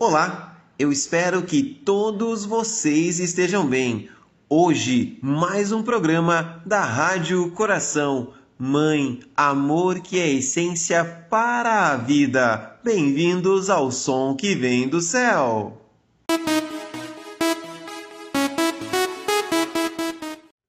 Olá, eu espero que todos vocês estejam bem. Hoje, mais um programa da Rádio Coração. Mãe, amor que é essência para a vida. Bem-vindos ao som que vem do céu.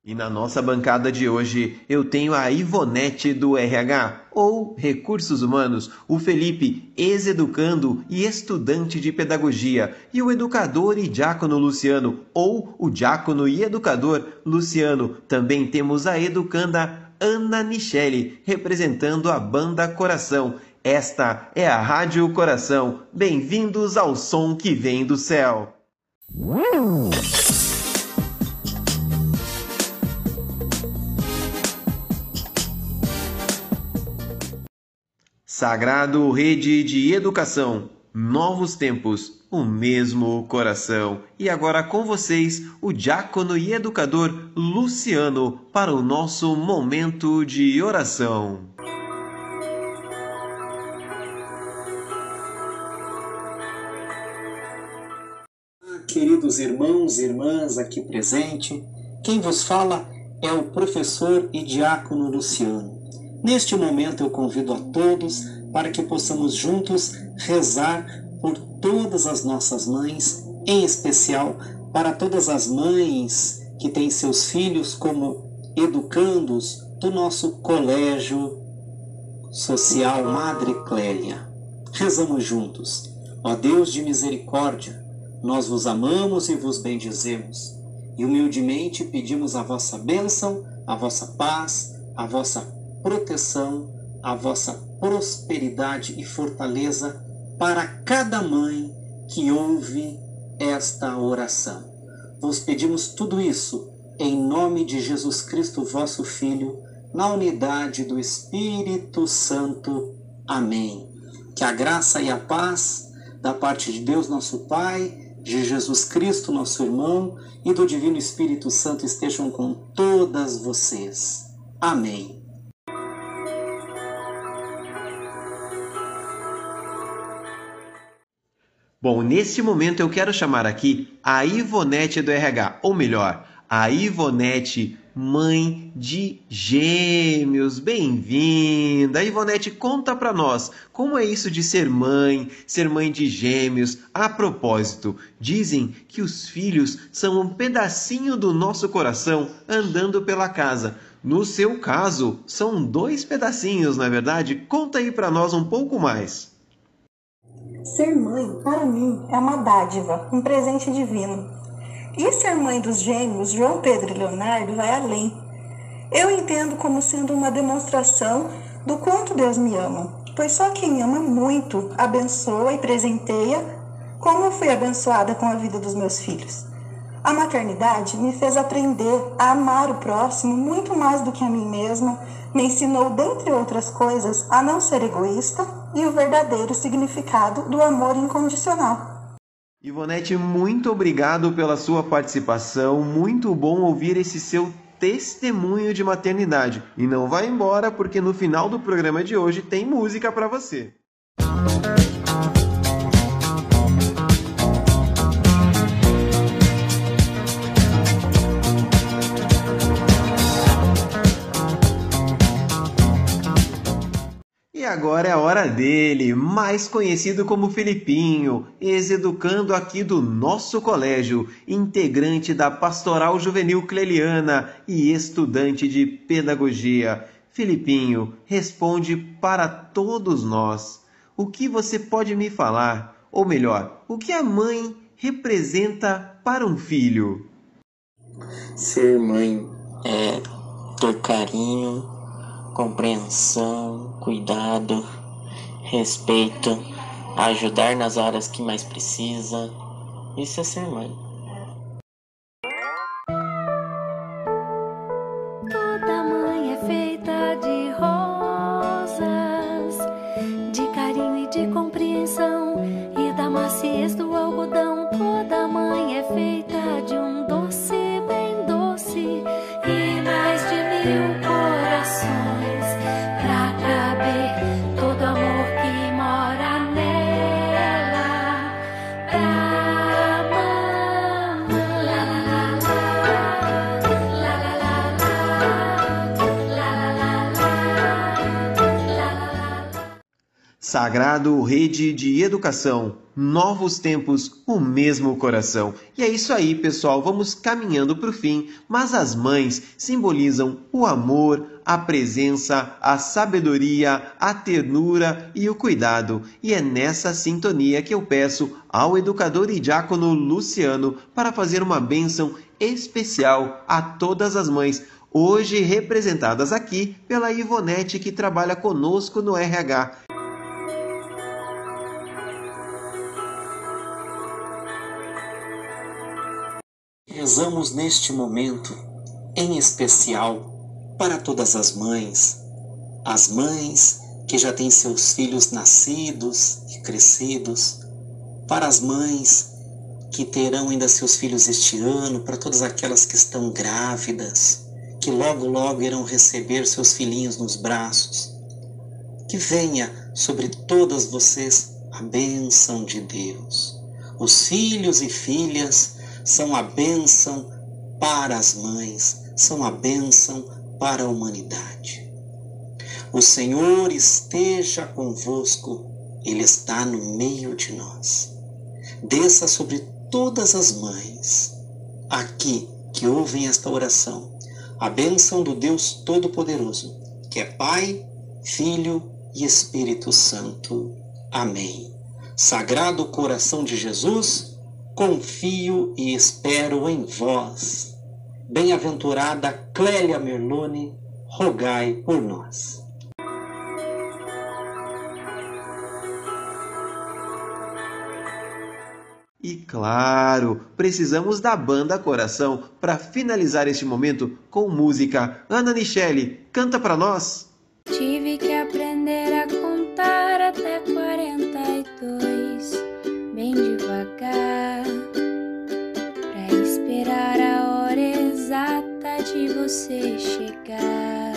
E na nossa bancada de hoje eu tenho a Ivonete do RH, ou Recursos Humanos, o Felipe, ex-educando e estudante de pedagogia, e o educador e diácono Luciano, ou o diácono e educador Luciano. Também temos a educanda Ana Michele, representando a banda Coração. Esta é a Rádio Coração. Bem-vindos ao som que vem do céu. Sagrado Rede de Educação, novos tempos, o mesmo coração. E agora com vocês, o diácono e educador Luciano, para o nosso momento de oração. Queridos irmãos e irmãs aqui presente, quem vos fala é o professor e diácono Luciano. Neste momento eu convido a todos para que possamos juntos rezar por todas as nossas mães, em especial para todas as mães que têm seus filhos como educandos do nosso colégio social Madre Clélia. Rezamos juntos. Ó Deus de misericórdia, nós vos amamos e vos bendizemos, e humildemente pedimos a vossa bênção, a vossa paz, a vossa proteção, a vossa prosperidade e fortaleza para cada mãe que ouve esta oração. Vos pedimos tudo isso em nome de Jesus Cristo, vosso Filho, na unidade do Espírito Santo. Amém. Que a graça e a paz da parte de Deus, nosso Pai, de Jesus Cristo, nosso irmão, e do Divino Espírito Santo estejam com todas vocês. Amém. Bom, nesse momento eu quero chamar aqui a Ivonete do RH, ou melhor, a Ivonete, mãe de gêmeos. Bem-vinda! Ivonete, conta para nós como é isso de ser mãe, ser mãe de gêmeos. A propósito, dizem que os filhos são um pedacinho do nosso coração andando pela casa. No seu caso, são dois pedacinhos, na é verdade? Conta aí para nós um pouco mais. Ser mãe, para mim, é uma dádiva, um presente divino. E ser mãe dos gêmeos, João Pedro e Leonardo, vai além. Eu entendo como sendo uma demonstração do quanto Deus me ama, pois só quem ama muito abençoa e presenteia, como eu fui abençoada com a vida dos meus filhos. A maternidade me fez aprender a amar o próximo muito mais do que a mim mesma, me ensinou, dentre outras coisas, a não ser egoísta e o verdadeiro significado do amor incondicional. Ivonete, muito obrigado pela sua participação. Muito bom ouvir esse seu testemunho de maternidade. E não vá embora, porque no final do programa de hoje tem música para você. Dele, mais conhecido como Filipinho, ex-educando aqui do nosso colégio, integrante da Pastoral Juvenil Cleliana e estudante de pedagogia. Filipinho, responde para todos nós. O que você pode me falar? Ou melhor, o que a mãe representa para um filho? Ser mãe é ter carinho, compreensão, cuidado, respeito, ajudar nas horas que mais precisa. Isso é ser mãe. Toda mãe é feita de rosas, de carinho e de compreensão e da maciez do algodão. Toda mãe é feita de um doce bem doce e mais de mil. Sagrado Rede de Educação, novos tempos, o mesmo coração. E é isso aí, pessoal, vamos caminhando para o fim, mas as mães simbolizam o amor, a presença, a sabedoria, a ternura e o cuidado. E é nessa sintonia que eu peço ao educador e diácono Luciano para fazer uma bênção especial a todas as mães hoje representadas aqui pela Ivonete que trabalha conosco no RH. Rezamos neste momento, em especial, para todas as mães, as mães que já têm seus filhos nascidos e crescidos, para as mães que terão ainda seus filhos este ano, para todas aquelas que estão grávidas, que logo logo irão receber seus filhinhos nos braços. Que venha sobre todas vocês a bênção de Deus. Os filhos e filhas são a bênção para as mães, são a bênção para a humanidade. O Senhor esteja convosco, Ele está no meio de nós. Desça sobre todas as mães, aqui que ouvem esta oração, a bênção do Deus Todo-Poderoso, que é Pai, Filho e Espírito Santo. Amém. Sagrado coração de Jesus, confio e espero em vós. Bem-aventurada Clélia Merlone, rogai por nós. E claro, precisamos da banda Coração para finalizar este momento com música. Ana Michele, canta para nós. Tive que aprender a contar até 42, bem devagar, você chegar.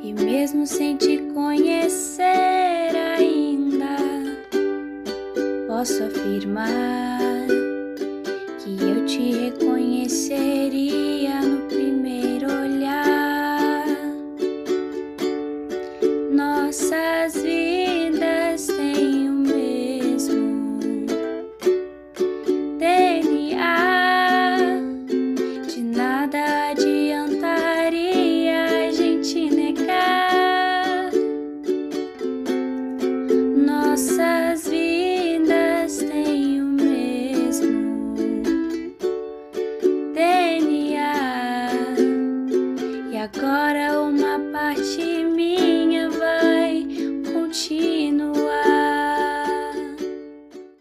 E mesmo sem te conhecer ainda, posso afirmar que eu te reconheceria